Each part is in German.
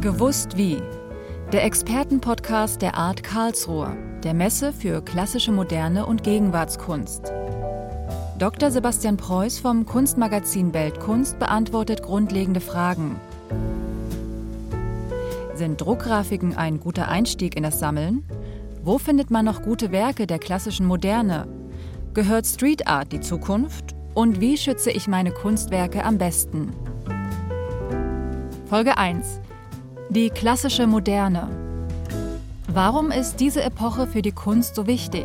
Gewusst wie. Der Expertenpodcast der Art Karlsruhe, der Messe für klassische Moderne und Gegenwartskunst. Dr. Sebastian Preuß vom Kunstmagazin Weltkunst beantwortet grundlegende Fragen. Sind Druckgrafiken ein guter Einstieg in das Sammeln? Wo findet man noch gute Werke der klassischen Moderne? Gehört Street Art die Zukunft? Und wie schütze ich meine Kunstwerke am besten? Folge 1. Die klassische Moderne. Warum ist diese Epoche für die Kunst so wichtig?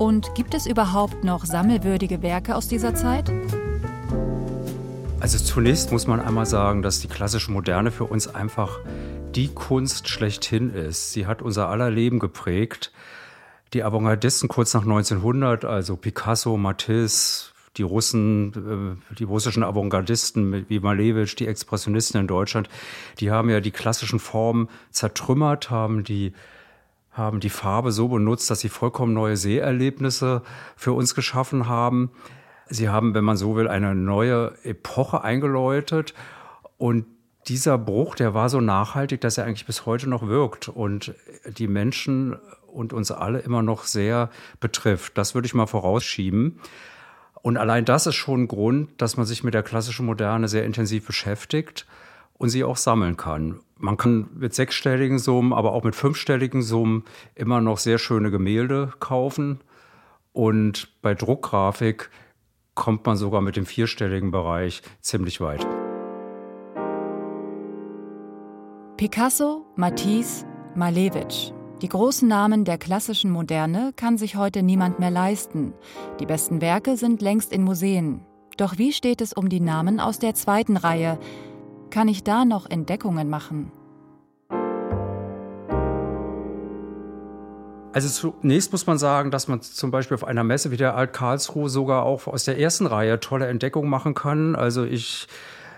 Und gibt es überhaupt noch sammelwürdige Werke aus dieser Zeit? Also zunächst muss man einmal sagen, dass die klassische Moderne für uns einfach die Kunst schlechthin ist. Sie hat unser aller Leben geprägt. Die Avantgardisten kurz nach 1900, also Picasso, Matisse, die Russen, äh, die russischen Avantgardisten wie Malevich, die Expressionisten in Deutschland, die haben ja die klassischen Formen zertrümmert, haben die haben die Farbe so benutzt, dass sie vollkommen neue Seherlebnisse für uns geschaffen haben. Sie haben, wenn man so will, eine neue Epoche eingeläutet und dieser Bruch, der war so nachhaltig, dass er eigentlich bis heute noch wirkt und die Menschen und uns alle immer noch sehr betrifft. Das würde ich mal vorausschieben. Und allein das ist schon ein Grund, dass man sich mit der klassischen Moderne sehr intensiv beschäftigt und sie auch sammeln kann. Man kann mit sechsstelligen Summen, aber auch mit fünfstelligen Summen immer noch sehr schöne Gemälde kaufen. Und bei Druckgrafik kommt man sogar mit dem vierstelligen Bereich ziemlich weit. Picasso, Matisse, Malevich. Die großen Namen der klassischen Moderne kann sich heute niemand mehr leisten. Die besten Werke sind längst in Museen. Doch wie steht es um die Namen aus der zweiten Reihe? Kann ich da noch Entdeckungen machen? Also zunächst muss man sagen, dass man zum Beispiel auf einer Messe wie der Alt Karlsruhe sogar auch aus der ersten Reihe tolle Entdeckungen machen kann. Also ich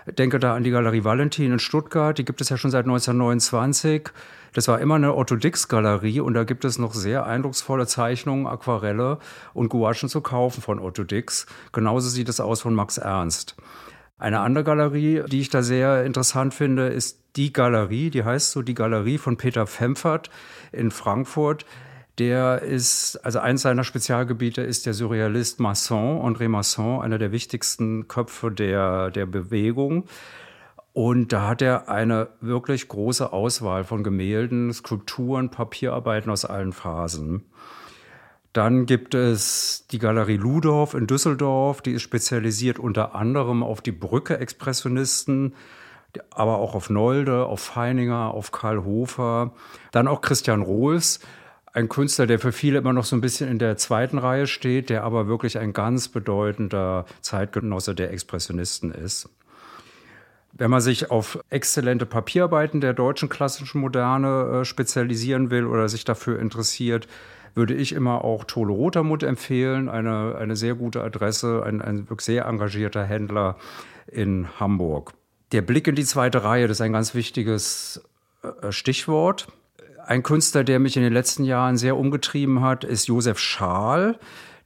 denke da an die Galerie Valentin in Stuttgart, die gibt es ja schon seit 1929. Das war immer eine Otto Dix Galerie und da gibt es noch sehr eindrucksvolle Zeichnungen, Aquarelle und Gouachen zu kaufen von Otto Dix. Genauso sieht es aus von Max Ernst. Eine andere Galerie, die ich da sehr interessant finde, ist die Galerie, die heißt so die Galerie von Peter Femfert in Frankfurt. Der ist, also eins seiner Spezialgebiete ist der Surrealist Masson, André Masson, einer der wichtigsten Köpfe der, der Bewegung. Und da hat er eine wirklich große Auswahl von Gemälden, Skulpturen, Papierarbeiten aus allen Phasen. Dann gibt es die Galerie Ludorf in Düsseldorf, die ist spezialisiert unter anderem auf die Brücke-Expressionisten, aber auch auf Nolde, auf Feininger, auf Karl Hofer. Dann auch Christian Rohls, ein Künstler, der für viele immer noch so ein bisschen in der zweiten Reihe steht, der aber wirklich ein ganz bedeutender Zeitgenosse der Expressionisten ist. Wenn man sich auf exzellente Papierarbeiten der deutschen klassischen Moderne äh, spezialisieren will oder sich dafür interessiert, würde ich immer auch Tole Rotermund empfehlen, eine, eine sehr gute Adresse, ein, ein sehr engagierter Händler in Hamburg. Der Blick in die zweite Reihe, das ist ein ganz wichtiges äh, Stichwort. Ein Künstler, der mich in den letzten Jahren sehr umgetrieben hat, ist Josef Schaal.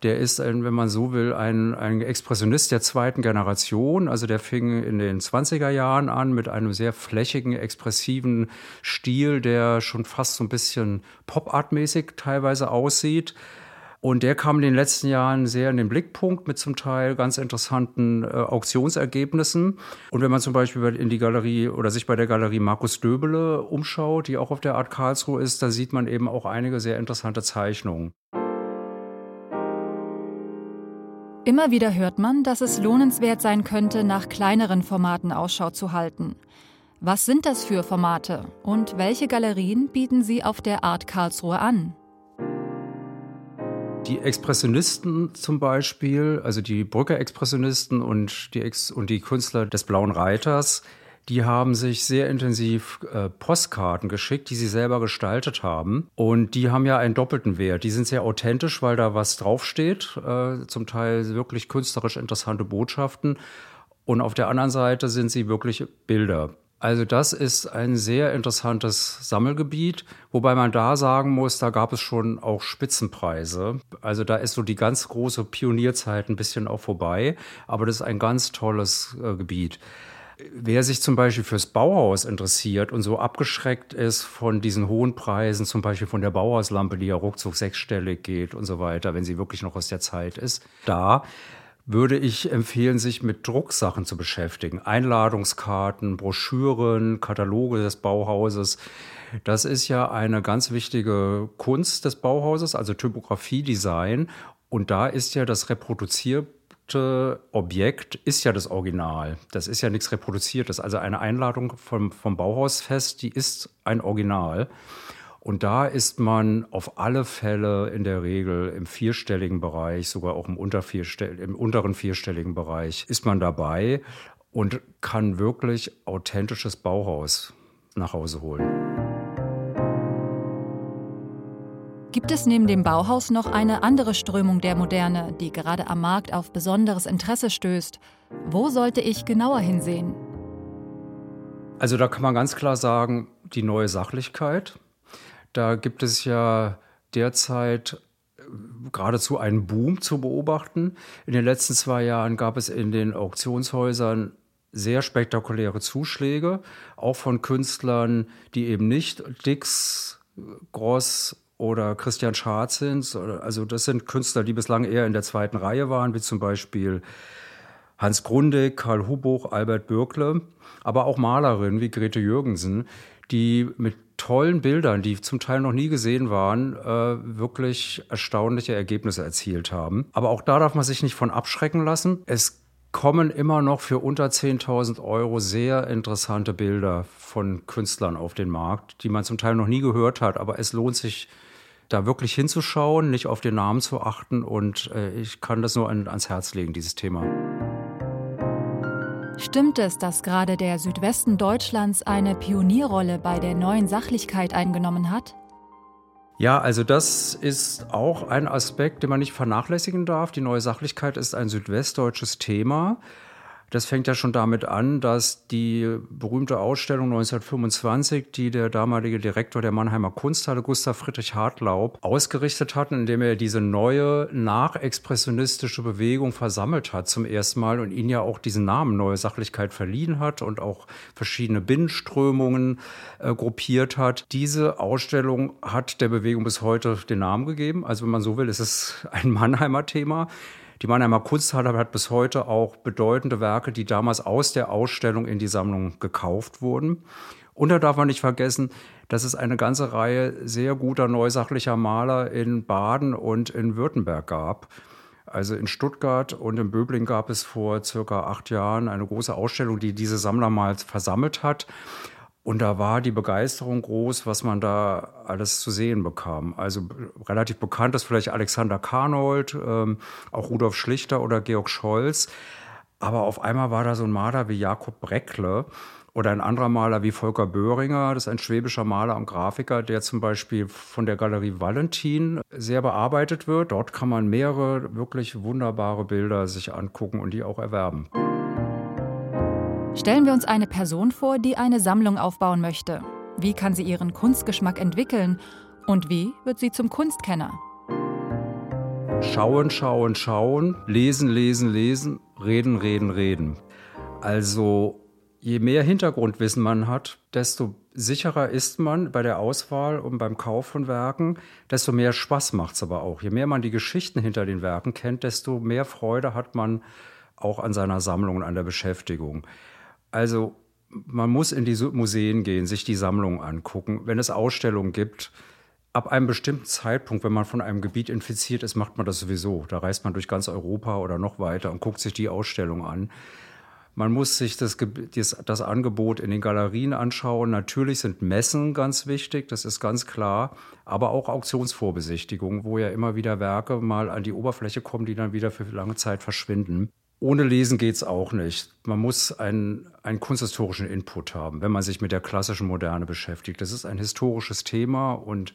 Der ist, ein, wenn man so will, ein, ein Expressionist der zweiten Generation. Also der fing in den 20er Jahren an mit einem sehr flächigen, expressiven Stil, der schon fast so ein bisschen Pop-Art-mäßig teilweise aussieht. Und der kam in den letzten Jahren sehr in den Blickpunkt mit zum Teil ganz interessanten äh, Auktionsergebnissen. Und wenn man zum Beispiel in die Galerie oder sich bei der Galerie Markus Döbele umschaut, die auch auf der Art Karlsruhe ist, da sieht man eben auch einige sehr interessante Zeichnungen. Immer wieder hört man, dass es lohnenswert sein könnte, nach kleineren Formaten Ausschau zu halten. Was sind das für Formate und welche Galerien bieten sie auf der Art Karlsruhe an? Die Expressionisten zum Beispiel, also die Brücker Expressionisten und die, Ex und die Künstler des Blauen Reiters, die haben sich sehr intensiv äh, Postkarten geschickt, die sie selber gestaltet haben. Und die haben ja einen doppelten Wert. Die sind sehr authentisch, weil da was draufsteht, äh, zum Teil wirklich künstlerisch interessante Botschaften. Und auf der anderen Seite sind sie wirklich Bilder. Also das ist ein sehr interessantes Sammelgebiet, wobei man da sagen muss, da gab es schon auch Spitzenpreise. Also da ist so die ganz große Pionierzeit ein bisschen auch vorbei, aber das ist ein ganz tolles äh, Gebiet. Wer sich zum Beispiel fürs Bauhaus interessiert und so abgeschreckt ist von diesen hohen Preisen, zum Beispiel von der Bauhauslampe, die ja ruckzuck sechsstellig geht und so weiter, wenn sie wirklich noch aus der Zeit ist, da würde ich empfehlen, sich mit Drucksachen zu beschäftigen. Einladungskarten, Broschüren, Kataloge des Bauhauses. Das ist ja eine ganz wichtige Kunst des Bauhauses, also Typografie, Design. Und da ist ja das reproduzierte Objekt ist ja das Original. Das ist ja nichts reproduziertes. Also eine Einladung vom, vom Bauhausfest, die ist ein Original. Und da ist man auf alle Fälle in der Regel im vierstelligen Bereich, sogar auch im, unter im unteren vierstelligen Bereich, ist man dabei und kann wirklich authentisches Bauhaus nach Hause holen. Gibt es neben dem Bauhaus noch eine andere Strömung der Moderne, die gerade am Markt auf besonderes Interesse stößt? Wo sollte ich genauer hinsehen? Also da kann man ganz klar sagen, die neue Sachlichkeit. Da gibt es ja derzeit äh, geradezu einen Boom zu beobachten. In den letzten zwei Jahren gab es in den Auktionshäusern sehr spektakuläre Zuschläge, auch von Künstlern, die eben nicht Dix, Gross oder Christian Scharz sind. Also das sind Künstler, die bislang eher in der zweiten Reihe waren, wie zum Beispiel Hans Grundig, Karl Hubuch, Albert Bürkle, aber auch Malerinnen wie Grete Jürgensen, die mit tollen Bildern, die zum Teil noch nie gesehen waren, äh, wirklich erstaunliche Ergebnisse erzielt haben. Aber auch da darf man sich nicht von abschrecken lassen. Es kommen immer noch für unter 10.000 Euro sehr interessante Bilder von Künstlern auf den Markt, die man zum Teil noch nie gehört hat. Aber es lohnt sich, da wirklich hinzuschauen, nicht auf den Namen zu achten. Und äh, ich kann das nur an, ans Herz legen, dieses Thema. Stimmt es, dass gerade der Südwesten Deutschlands eine Pionierrolle bei der neuen Sachlichkeit eingenommen hat? Ja, also das ist auch ein Aspekt, den man nicht vernachlässigen darf. Die neue Sachlichkeit ist ein südwestdeutsches Thema. Das fängt ja schon damit an, dass die berühmte Ausstellung 1925, die der damalige Direktor der Mannheimer Kunsthalle, Gustav Friedrich Hartlaub, ausgerichtet hat, indem er diese neue nachexpressionistische Bewegung versammelt hat zum ersten Mal und ihnen ja auch diesen Namen Neue Sachlichkeit verliehen hat und auch verschiedene Binnenströmungen äh, gruppiert hat. Diese Ausstellung hat der Bewegung bis heute den Namen gegeben. Also wenn man so will, ist es ein Mannheimer Thema. Die Mannheimer Kunsthalle hat bis heute auch bedeutende Werke, die damals aus der Ausstellung in die Sammlung gekauft wurden. Und da darf man nicht vergessen, dass es eine ganze Reihe sehr guter neusachlicher Maler in Baden und in Württemberg gab. Also in Stuttgart und in Böbling gab es vor circa acht Jahren eine große Ausstellung, die diese Sammler mal versammelt hat. Und da war die Begeisterung groß, was man da alles zu sehen bekam. Also relativ bekannt ist vielleicht Alexander Karnold, ähm, auch Rudolf Schlichter oder Georg Scholz. Aber auf einmal war da so ein Maler wie Jakob Breckle oder ein anderer Maler wie Volker Böhringer, das ist ein schwäbischer Maler und Grafiker, der zum Beispiel von der Galerie Valentin sehr bearbeitet wird. Dort kann man mehrere wirklich wunderbare Bilder sich angucken und die auch erwerben. Stellen wir uns eine Person vor, die eine Sammlung aufbauen möchte. Wie kann sie ihren Kunstgeschmack entwickeln und wie wird sie zum Kunstkenner? Schauen, schauen, schauen, lesen, lesen, lesen, reden, reden, reden. Also je mehr Hintergrundwissen man hat, desto sicherer ist man bei der Auswahl und beim Kauf von Werken, desto mehr Spaß macht es aber auch. Je mehr man die Geschichten hinter den Werken kennt, desto mehr Freude hat man auch an seiner Sammlung und an der Beschäftigung. Also man muss in die Museen gehen, sich die Sammlungen angucken. Wenn es Ausstellungen gibt, ab einem bestimmten Zeitpunkt, wenn man von einem Gebiet infiziert ist, macht man das sowieso. Da reist man durch ganz Europa oder noch weiter und guckt sich die Ausstellung an. Man muss sich das, das, das, Angebot in den Galerien anschauen. Natürlich sind Messen ganz wichtig, das ist ganz klar, aber auch Auktionsvorbesichtigungen, wo ja immer wieder Werke mal an die Oberfläche kommen, die dann wieder für lange Zeit verschwinden. Ohne Lesen geht es auch nicht. Man muss einen, einen kunsthistorischen Input haben, wenn man sich mit der klassischen Moderne beschäftigt. Das ist ein historisches Thema und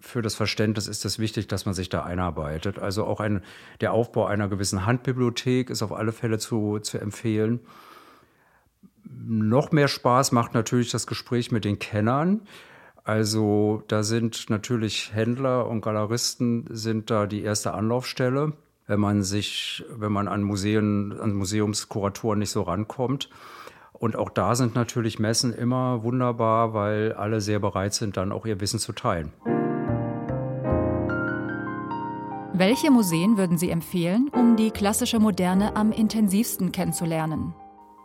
für das Verständnis ist es wichtig, dass man sich da einarbeitet. Also auch ein, der Aufbau einer gewissen Handbibliothek ist auf alle Fälle zu, zu empfehlen. Noch mehr Spaß macht natürlich das Gespräch mit den Kennern. Also da sind natürlich Händler und Galeristen sind da die erste Anlaufstelle wenn man sich, wenn man an Museen, an Museumskuratoren nicht so rankommt. Und auch da sind natürlich Messen immer wunderbar, weil alle sehr bereit sind, dann auch ihr Wissen zu teilen. Welche Museen würden Sie empfehlen, um die klassische Moderne am intensivsten kennenzulernen?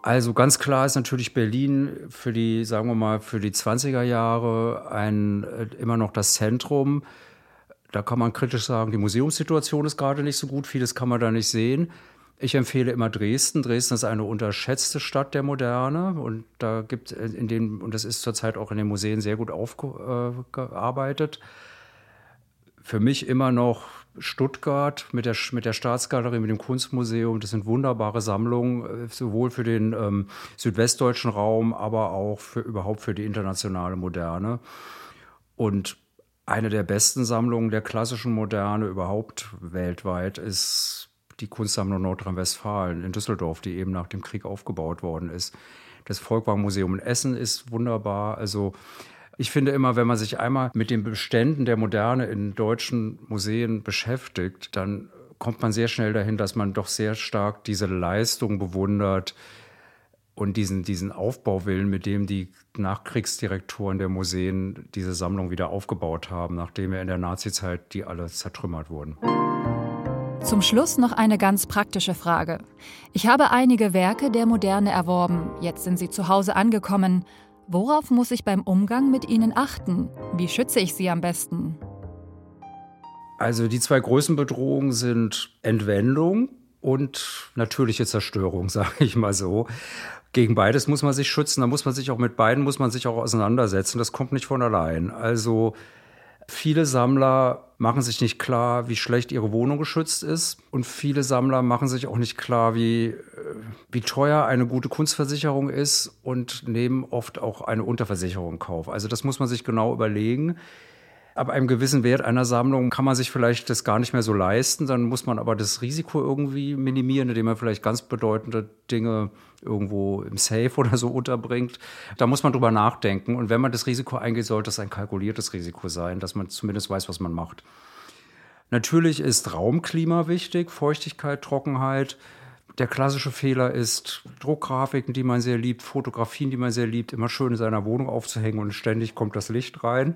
Also ganz klar ist natürlich Berlin für die, sagen wir mal, für die 20er Jahre ein, äh, immer noch das Zentrum. Da kann man kritisch sagen, die Museumssituation ist gerade nicht so gut, vieles kann man da nicht sehen. Ich empfehle immer Dresden. Dresden ist eine unterschätzte Stadt der Moderne und da gibt in den und das ist zurzeit auch in den Museen sehr gut aufgearbeitet. Für mich immer noch Stuttgart mit der, mit der Staatsgalerie, mit dem Kunstmuseum. Das sind wunderbare Sammlungen, äh, sowohl für den ähm, südwestdeutschen Raum, aber auch für, überhaupt für die internationale Moderne. Und eine der besten Sammlungen der klassischen Moderne überhaupt weltweit ist die Kunstsammlung Nordrhein-Westfalen in Düsseldorf, die eben nach dem Krieg aufgebaut worden ist. Das Volkwang-Museum in Essen ist wunderbar. Also ich finde immer, wenn man sich einmal mit den Beständen der Moderne in deutschen Museen beschäftigt, dann kommt man sehr schnell dahin, dass man doch sehr stark diese Leistung bewundert und diesen, diesen Aufbauwillen, mit dem die Nachkriegsdirektoren der Museen diese Sammlung wieder aufgebaut haben, nachdem ja in der Nazizeit die alle zertrümmert wurden. Zum Schluss noch eine ganz praktische Frage. Ich habe einige Werke der Moderne erworben. Jetzt sind sie zu Hause angekommen. Worauf muss ich beim Umgang mit ihnen achten? Wie schütze ich sie am besten? Also die zwei größten Bedrohungen sind Entwendung und natürliche Zerstörung, sage ich mal so. Gegen beides muss man sich schützen, da muss man sich auch mit beiden muss man sich auch auseinandersetzen. Das kommt nicht von allein. Also Viele Sammler machen sich nicht klar, wie schlecht ihre Wohnung geschützt ist. Und viele Sammler machen sich auch nicht klar, wie, äh, wie teuer eine gute Kunstversicherung ist und nehmen oft auch eine Unterversicherung in Kauf. Also das muss man sich genau überlegen ab einem gewissen Wert einer Sammlung kann man sich vielleicht das gar nicht mehr so leisten. Dann muss man aber das Risiko irgendwie minimieren, indem man vielleicht ganz bedeutende Dinge irgendwo im Safe oder so unterbringt. Da muss man drüber nachdenken. Und wenn man das Risiko eingeht, sollte es ein kalkuliertes Risiko sein, dass man zumindest weiß, was man macht. Natürlich ist Raumklima wichtig, Feuchtigkeit, Trockenheit. Der klassische Fehler ist, Druckgrafiken, die man sehr liebt, Fotografien, die man sehr liebt, immer schön in seiner Wohnung aufzuhängen und ständig kommt das Licht rein.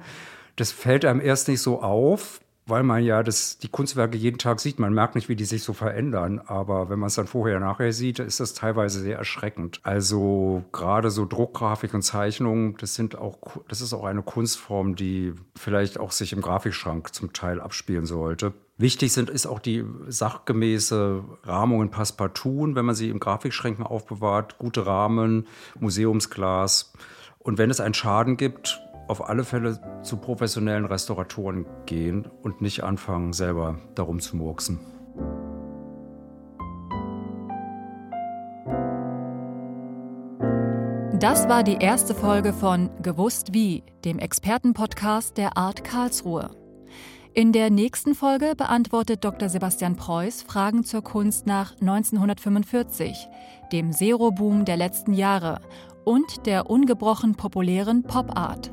Das fällt einem erst nicht so auf, weil man ja das, die Kunstwerke jeden Tag sieht. Man merkt nicht, wie die sich so verändern. Aber wenn man es dann vorher nachher sieht, ist das teilweise sehr erschreckend. Also gerade so Druckgrafik und Zeichnungen, das sind auch, das ist auch eine Kunstform, die vielleicht auch sich im Grafikschrank zum Teil abspielen sollte. Wichtig sind ist auch die sachgemäße Rahmung in Passepartout, wenn man sie im Grafikschränken aufbewahrt, gute Rahmen, Museumsglas. Und wenn es einen Schaden gibt, auf alle Fälle zu professionellen Restauratoren gehen und nicht anfangen, selber darum zu murksen. Das war die erste Folge von Gewusst wie, dem Expertenpodcast der Art Karlsruhe. In der nächsten Folge beantwortet Dr. Sebastian Preuß Fragen zur Kunst nach 1945, dem Zero-Boom der letzten Jahre und der ungebrochen populären Pop-Art.